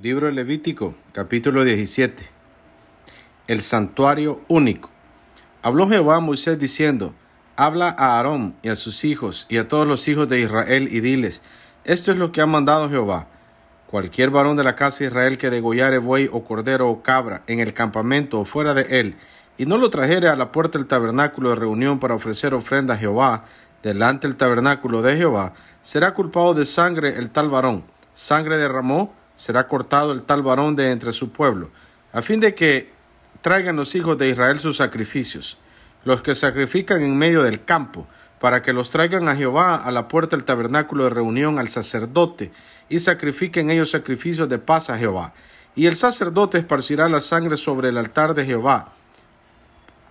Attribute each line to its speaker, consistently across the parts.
Speaker 1: Libro Levítico, capítulo 17. El santuario único. Habló Jehová a Moisés diciendo, Habla a Aarón y a sus hijos y a todos los hijos de Israel y diles, Esto es lo que ha mandado Jehová. Cualquier varón de la casa de Israel que degollare buey o cordero o cabra en el campamento o fuera de él, y no lo trajere a la puerta del tabernáculo de reunión para ofrecer ofrenda a Jehová, delante del tabernáculo de Jehová, será culpado de sangre el tal varón. Sangre derramó, será cortado el tal varón de entre su pueblo, a fin de que traigan los hijos de Israel sus sacrificios, los que sacrifican en medio del campo, para que los traigan a Jehová a la puerta del tabernáculo de reunión al sacerdote, y sacrifiquen ellos sacrificios de paz a Jehová. Y el sacerdote esparcirá la sangre sobre el altar de Jehová,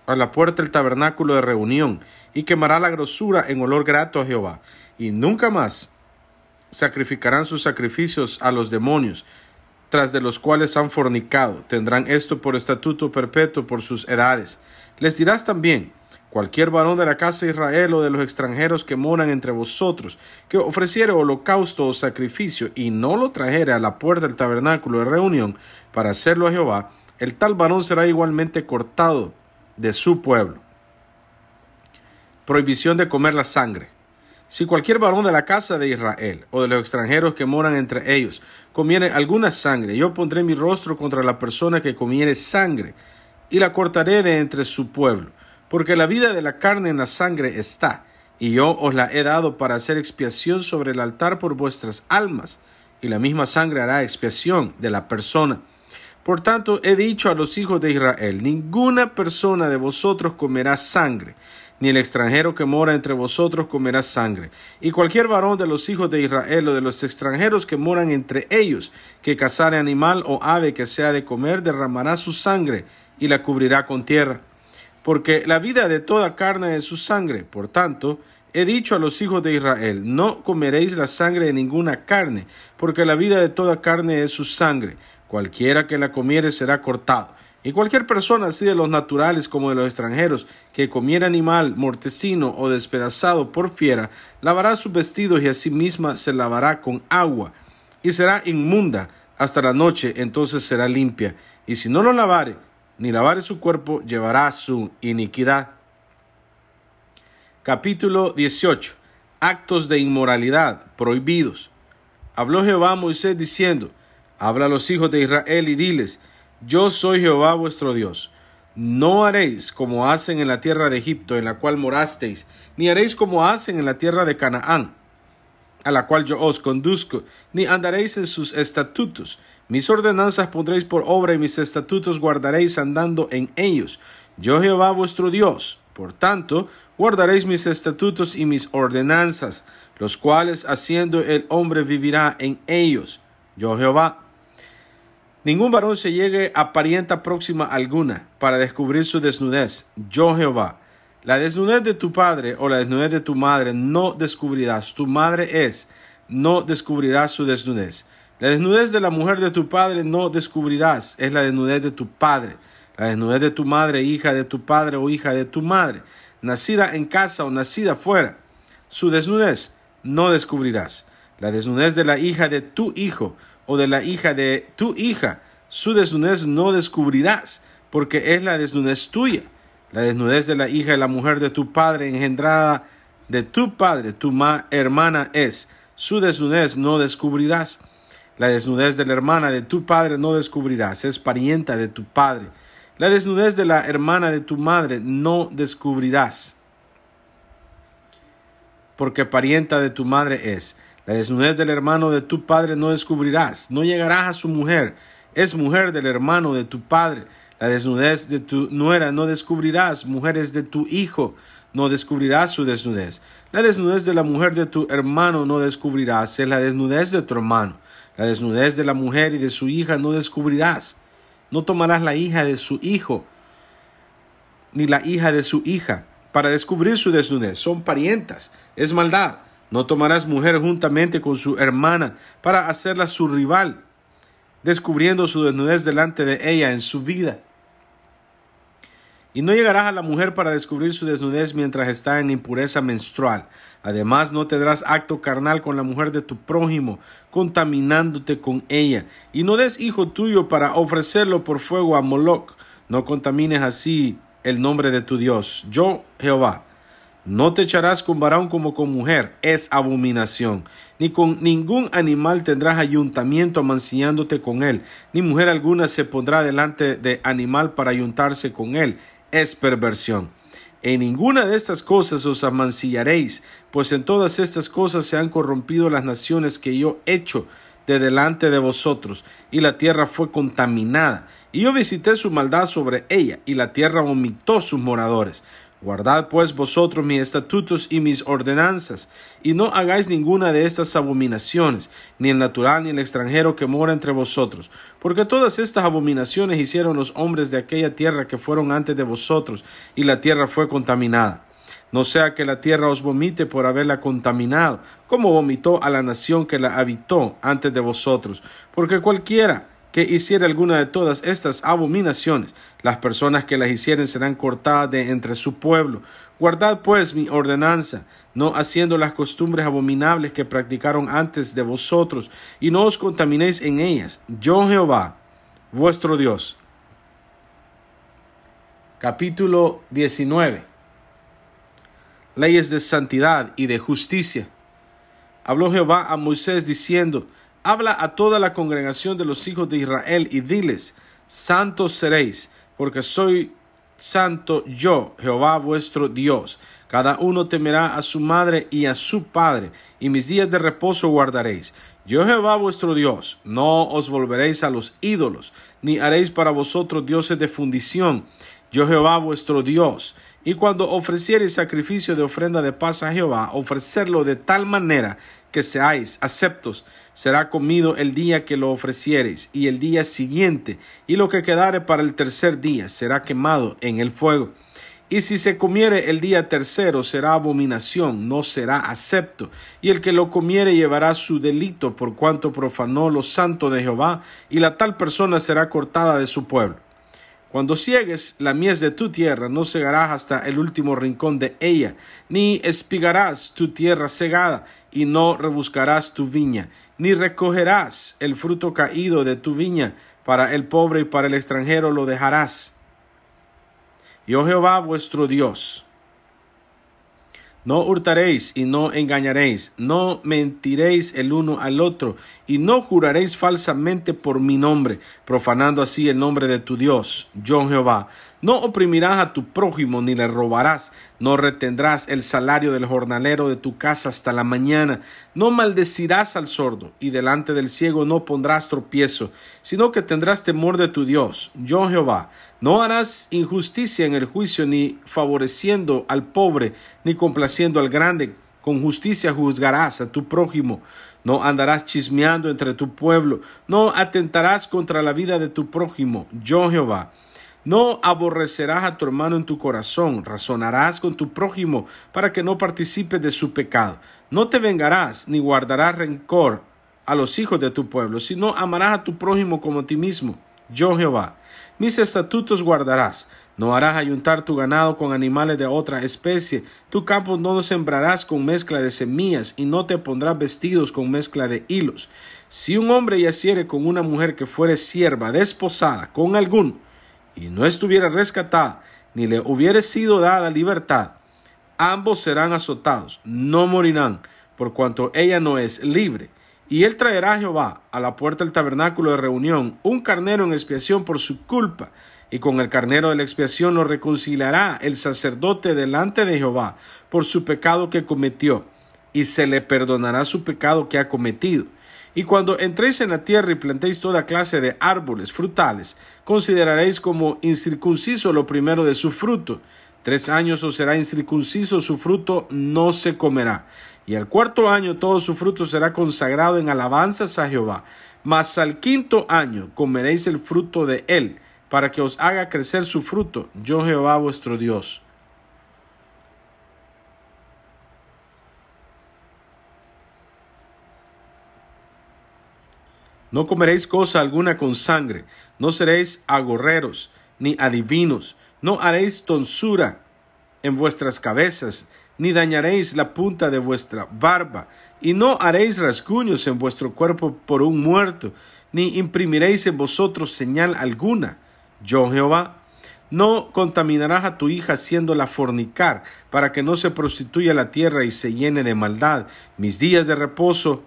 Speaker 1: a la puerta del tabernáculo de reunión, y quemará la grosura en olor grato a Jehová. Y nunca más sacrificarán sus sacrificios a los demonios, tras de los cuales han fornicado. Tendrán esto por estatuto perpetuo por sus edades. Les dirás también, cualquier varón de la casa de Israel o de los extranjeros que moran entre vosotros, que ofreciere holocausto o sacrificio y no lo trajere a la puerta del tabernáculo de reunión para hacerlo a Jehová, el tal varón será igualmente cortado de su pueblo. Prohibición de comer la sangre. Si cualquier varón de la casa de Israel o de los extranjeros que moran entre ellos comiere alguna sangre, yo pondré mi rostro contra la persona que comiere sangre y la cortaré de entre su pueblo, porque la vida de la carne en la sangre está, y yo os la he dado para hacer expiación sobre el altar por vuestras almas, y la misma sangre hará expiación de la persona. Por tanto, he dicho a los hijos de Israel, ninguna persona de vosotros comerá sangre, ni el extranjero que mora entre vosotros comerá sangre. Y cualquier varón de los hijos de Israel o de los extranjeros que moran entre ellos, que cazare animal o ave que sea de comer, derramará su sangre y la cubrirá con tierra. Porque la vida de toda carne es su sangre. Por tanto, he dicho a los hijos de Israel, no comeréis la sangre de ninguna carne, porque la vida de toda carne es su sangre. Cualquiera que la comiere será cortado. Y cualquier persona, así de los naturales como de los extranjeros, que comiera animal mortecino o despedazado por fiera, lavará sus vestidos y a sí misma se lavará con agua, y será inmunda hasta la noche, entonces será limpia. Y si no lo lavare, ni lavare su cuerpo, llevará su iniquidad. Capítulo 18. Actos de inmoralidad prohibidos. Habló Jehová a Moisés diciendo, Habla a los hijos de Israel y diles, yo soy Jehová vuestro Dios. No haréis como hacen en la tierra de Egipto, en la cual morasteis, ni haréis como hacen en la tierra de Canaán, a la cual yo os conduzco, ni andaréis en sus estatutos. Mis ordenanzas pondréis por obra y mis estatutos guardaréis andando en ellos. Yo Jehová vuestro Dios. Por tanto, guardaréis mis estatutos y mis ordenanzas, los cuales haciendo el hombre vivirá en ellos. Yo Jehová. Ningún varón se llegue a parienta próxima alguna para descubrir su desnudez. Yo Jehová. La desnudez de tu padre o la desnudez de tu madre no descubrirás. Tu madre es, no descubrirás su desnudez. La desnudez de la mujer de tu padre no descubrirás. Es la desnudez de tu padre. La desnudez de tu madre, hija de tu padre o hija de tu madre, nacida en casa o nacida fuera. Su desnudez no descubrirás. La desnudez de la hija de tu hijo o de la hija de tu hija, su desnudez no descubrirás, porque es la desnudez tuya. La desnudez de la hija de la mujer de tu padre engendrada de tu padre, tu hermana es. Su desnudez no descubrirás. La desnudez de la hermana de tu padre no descubrirás, es parienta de tu padre. La desnudez de la hermana de tu madre no descubrirás, porque parienta de tu madre es. La desnudez del hermano de tu padre no descubrirás, no llegarás a su mujer, es mujer del hermano de tu padre. La desnudez de tu nuera no descubrirás, mujeres de tu hijo, no descubrirás su desnudez. La desnudez de la mujer de tu hermano no descubrirás, es la desnudez de tu hermano. La desnudez de la mujer y de su hija no descubrirás. No tomarás la hija de su hijo, ni la hija de su hija, para descubrir su desnudez. Son parientas, es maldad. No tomarás mujer juntamente con su hermana para hacerla su rival, descubriendo su desnudez delante de ella en su vida. Y no llegarás a la mujer para descubrir su desnudez mientras está en impureza menstrual. Además, no tendrás acto carnal con la mujer de tu prójimo, contaminándote con ella. Y no des hijo tuyo para ofrecerlo por fuego a Moloch. No contamines así el nombre de tu Dios. Yo, Jehová. No te echarás con varón como con mujer, es abominación. Ni con ningún animal tendrás ayuntamiento amancillándote con él, ni mujer alguna se pondrá delante de animal para ayuntarse con él, es perversión. En ninguna de estas cosas os amancillaréis, pues en todas estas cosas se han corrompido las naciones que yo he hecho de delante de vosotros, y la tierra fue contaminada, y yo visité su maldad sobre ella, y la tierra vomitó sus moradores. Guardad pues vosotros mis estatutos y mis ordenanzas, y no hagáis ninguna de estas abominaciones, ni el natural ni el extranjero que mora entre vosotros, porque todas estas abominaciones hicieron los hombres de aquella tierra que fueron antes de vosotros, y la tierra fue contaminada. No sea que la tierra os vomite por haberla contaminado, como vomitó a la nación que la habitó antes de vosotros, porque cualquiera que hiciera alguna de todas estas abominaciones, las personas que las hicieren serán cortadas de entre su pueblo. Guardad pues mi ordenanza, no haciendo las costumbres abominables que practicaron antes de vosotros, y no os contaminéis en ellas. Yo Jehová, vuestro Dios. Capítulo 19 Leyes de santidad y de justicia. Habló Jehová a Moisés diciendo, Habla a toda la congregación de los hijos de Israel y diles, Santos seréis, porque soy santo yo, Jehová vuestro Dios. Cada uno temerá a su madre y a su padre, y mis días de reposo guardaréis. Yo Jehová vuestro Dios, no os volveréis a los ídolos, ni haréis para vosotros dioses de fundición. Yo Jehová vuestro Dios, y cuando ofreciereis sacrificio de ofrenda de paz a Jehová, ofrecerlo de tal manera que seáis aceptos, será comido el día que lo ofreciereis, y el día siguiente, y lo que quedare para el tercer día será quemado en el fuego. Y si se comiere el día tercero será abominación, no será acepto, y el que lo comiere llevará su delito por cuanto profanó lo santo de Jehová, y la tal persona será cortada de su pueblo. Cuando ciegues la mies de tu tierra, no cegarás hasta el último rincón de ella, ni espigarás tu tierra cegada, y no rebuscarás tu viña, ni recogerás el fruto caído de tu viña, para el pobre y para el extranjero lo dejarás. Yo Jehová vuestro Dios, no hurtaréis y no engañaréis, no mentiréis el uno al otro, y no juraréis falsamente por mi nombre, profanando así el nombre de tu Dios, yo Jehová. No oprimirás a tu prójimo, ni le robarás, no retendrás el salario del jornalero de tu casa hasta la mañana, no maldecirás al sordo, y delante del ciego no pondrás tropiezo, sino que tendrás temor de tu Dios, yo Jehová. No harás injusticia en el juicio, ni favoreciendo al pobre, ni complaciendo al grande, con justicia juzgarás a tu prójimo. No andarás chismeando entre tu pueblo, no atentarás contra la vida de tu prójimo, yo Jehová. No aborrecerás a tu hermano en tu corazón, razonarás con tu prójimo para que no participes de su pecado. No te vengarás ni guardarás rencor a los hijos de tu pueblo, sino amarás a tu prójimo como a ti mismo. Yo Jehová. Mis estatutos guardarás. No harás ayuntar tu ganado con animales de otra especie. Tu campo no sembrarás con mezcla de semillas, y no te pondrás vestidos con mezcla de hilos. Si un hombre yaciere con una mujer que fuere sierva desposada con algún, y no estuviera rescatada, ni le hubiere sido dada libertad, ambos serán azotados, no morirán, por cuanto ella no es libre. Y él traerá a Jehová a la puerta del tabernáculo de reunión un carnero en expiación por su culpa, y con el carnero de la expiación lo reconciliará el sacerdote delante de Jehová por su pecado que cometió, y se le perdonará su pecado que ha cometido y cuando entréis en la tierra y plantéis toda clase de árboles frutales, consideraréis como incircunciso lo primero de su fruto. Tres años os será incircunciso su fruto, no se comerá. Y al cuarto año todo su fruto será consagrado en alabanzas a Jehová. Mas al quinto año comeréis el fruto de él, para que os haga crecer su fruto, yo Jehová vuestro Dios. No comeréis cosa alguna con sangre, no seréis agorreros, ni adivinos, No haréis tonsura en vuestras cabezas, ni dañaréis la punta de vuestra barba, y no haréis rasguños en vuestro cuerpo por un muerto, ni imprimiréis en vosotros señal alguna. Yo Jehová. No contaminarás a tu hija haciéndola fornicar, para que no se prostituya la tierra y se llene de maldad. Mis días de reposo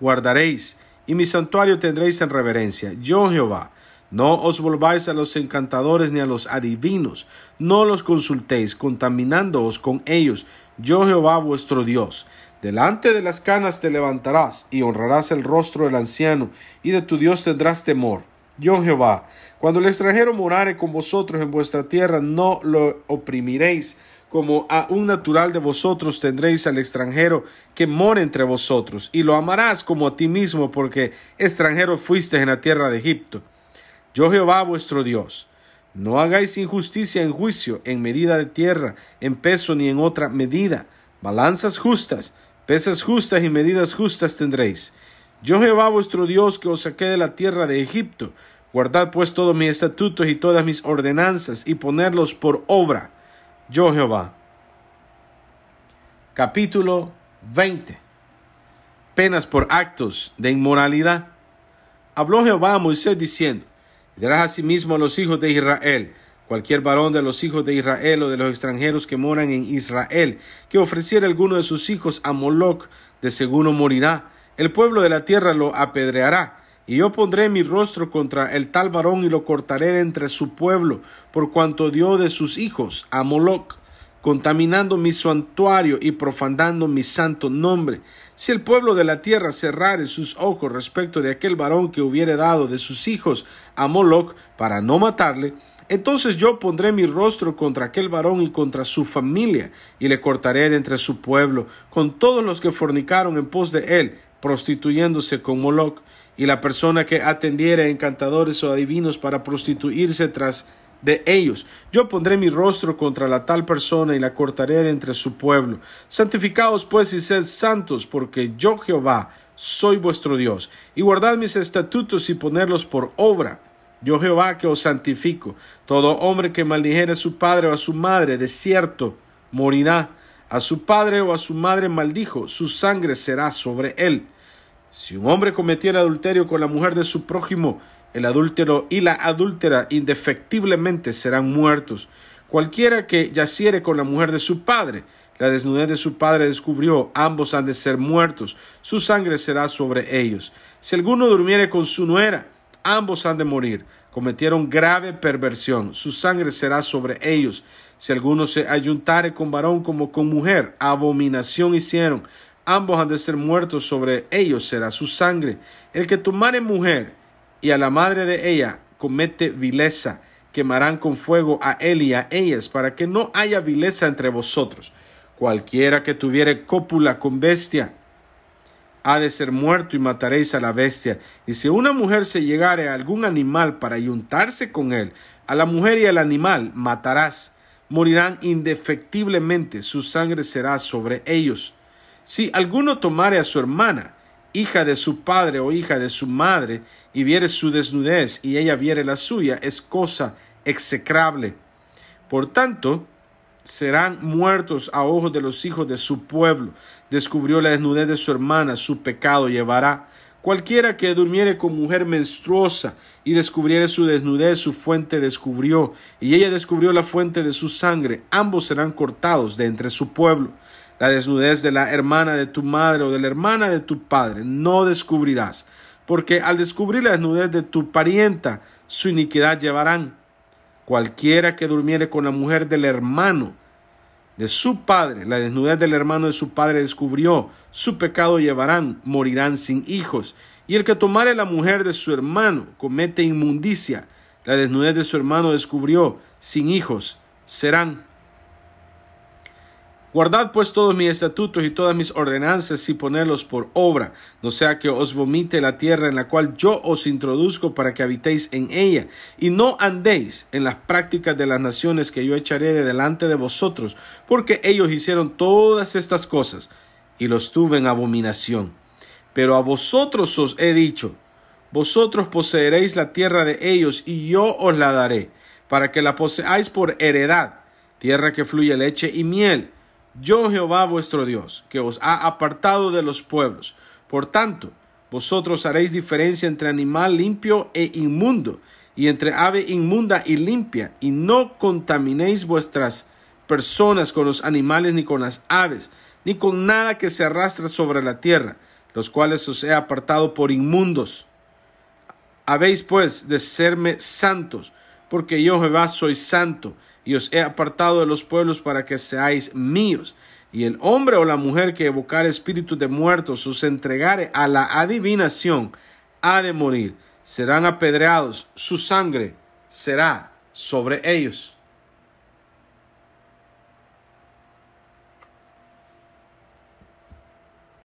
Speaker 1: guardaréis, y mi santuario tendréis en reverencia. Yo Jehová. No os volváis a los encantadores ni a los adivinos, no los consultéis, contaminándoos con ellos. Yo Jehová vuestro Dios. Delante de las canas te levantarás y honrarás el rostro del anciano, y de tu Dios tendrás temor. Yo Jehová, cuando el extranjero morare con vosotros en vuestra tierra, no lo oprimiréis, como a un natural de vosotros tendréis al extranjero que mora entre vosotros, y lo amarás como a ti mismo, porque extranjero fuiste en la tierra de Egipto. Yo Jehová vuestro Dios. No hagáis injusticia en juicio, en medida de tierra, en peso ni en otra medida. Balanzas justas, pesas justas y medidas justas tendréis. Yo Jehová vuestro Dios que os saqué de la tierra de Egipto. Guardad pues todos mis estatutos y todas mis ordenanzas y ponerlos por obra. Yo Jehová. Capítulo 20. Penas por actos de inmoralidad. Habló Jehová a Moisés diciendo, Dirás asimismo a los hijos de Israel, cualquier varón de los hijos de Israel o de los extranjeros que moran en Israel, que ofreciera alguno de sus hijos a Moloc, de seguro morirá. El pueblo de la tierra lo apedreará. Y yo pondré mi rostro contra el tal varón y lo cortaré de entre su pueblo, por cuanto dio de sus hijos a Moloc contaminando mi santuario y profanando mi santo nombre. Si el pueblo de la tierra cerrare sus ojos respecto de aquel varón que hubiere dado de sus hijos a Moloch para no matarle, entonces yo pondré mi rostro contra aquel varón y contra su familia, y le cortaré de entre su pueblo, con todos los que fornicaron en pos de él, prostituyéndose con Moloch, y la persona que atendiere a encantadores o adivinos para prostituirse tras de ellos. Yo pondré mi rostro contra la tal persona y la cortaré de entre su pueblo. Santificaos pues y sed santos, porque yo Jehová soy vuestro Dios, y guardad mis estatutos y ponerlos por obra. Yo Jehová que os santifico. Todo hombre que maldijere a su padre o a su madre, de cierto morirá. A su padre o a su madre maldijo, su sangre será sobre él. Si un hombre cometiera adulterio con la mujer de su prójimo, el adúltero y la adúltera indefectiblemente serán muertos. Cualquiera que yaciere con la mujer de su padre, la desnudez de su padre descubrió, ambos han de ser muertos, su sangre será sobre ellos. Si alguno durmiere con su nuera, ambos han de morir. Cometieron grave perversión, su sangre será sobre ellos. Si alguno se ayuntare con varón como con mujer, abominación hicieron, ambos han de ser muertos, sobre ellos será su sangre. El que tomare mujer, y a la madre de ella comete vileza, quemarán con fuego a él y a ellas, para que no haya vileza entre vosotros. Cualquiera que tuviere cópula con bestia, ha de ser muerto y mataréis a la bestia. Y si una mujer se llegare a algún animal para ayuntarse con él, a la mujer y al animal matarás. Morirán indefectiblemente, su sangre será sobre ellos. Si alguno tomare a su hermana, hija de su padre o hija de su madre, y viere su desnudez y ella viere la suya, es cosa execrable. Por tanto, serán muertos a ojos de los hijos de su pueblo. Descubrió la desnudez de su hermana, su pecado llevará. Cualquiera que durmiere con mujer menstruosa y descubriere su desnudez, su fuente descubrió, y ella descubrió la fuente de su sangre, ambos serán cortados de entre su pueblo la desnudez de la hermana de tu madre o de la hermana de tu padre, no descubrirás, porque al descubrir la desnudez de tu parienta, su iniquidad llevarán. Cualquiera que durmiere con la mujer del hermano de su padre, la desnudez del hermano de su padre descubrió, su pecado llevarán, morirán sin hijos. Y el que tomare la mujer de su hermano comete inmundicia, la desnudez de su hermano descubrió, sin hijos serán. Guardad pues todos mis estatutos y todas mis ordenanzas y ponerlos por obra, no sea que os vomite la tierra en la cual yo os introduzco para que habitéis en ella, y no andéis en las prácticas de las naciones que yo echaré de delante de vosotros, porque ellos hicieron todas estas cosas, y los tuve en abominación. Pero a vosotros os he dicho, vosotros poseeréis la tierra de ellos, y yo os la daré para que la poseáis por heredad, tierra que fluye leche y miel. Yo Jehová vuestro Dios, que os ha apartado de los pueblos. Por tanto, vosotros haréis diferencia entre animal limpio e inmundo, y entre ave inmunda y limpia, y no contaminéis vuestras personas con los animales ni con las aves, ni con nada que se arrastre sobre la tierra, los cuales os he apartado por inmundos. Habéis pues de serme santos, porque yo Jehová soy santo, y os he apartado de los pueblos para que seáis míos. Y el hombre o la mujer que evocare espíritu de muertos os entregare a la adivinación, ha de morir. Serán apedreados, su sangre será sobre ellos.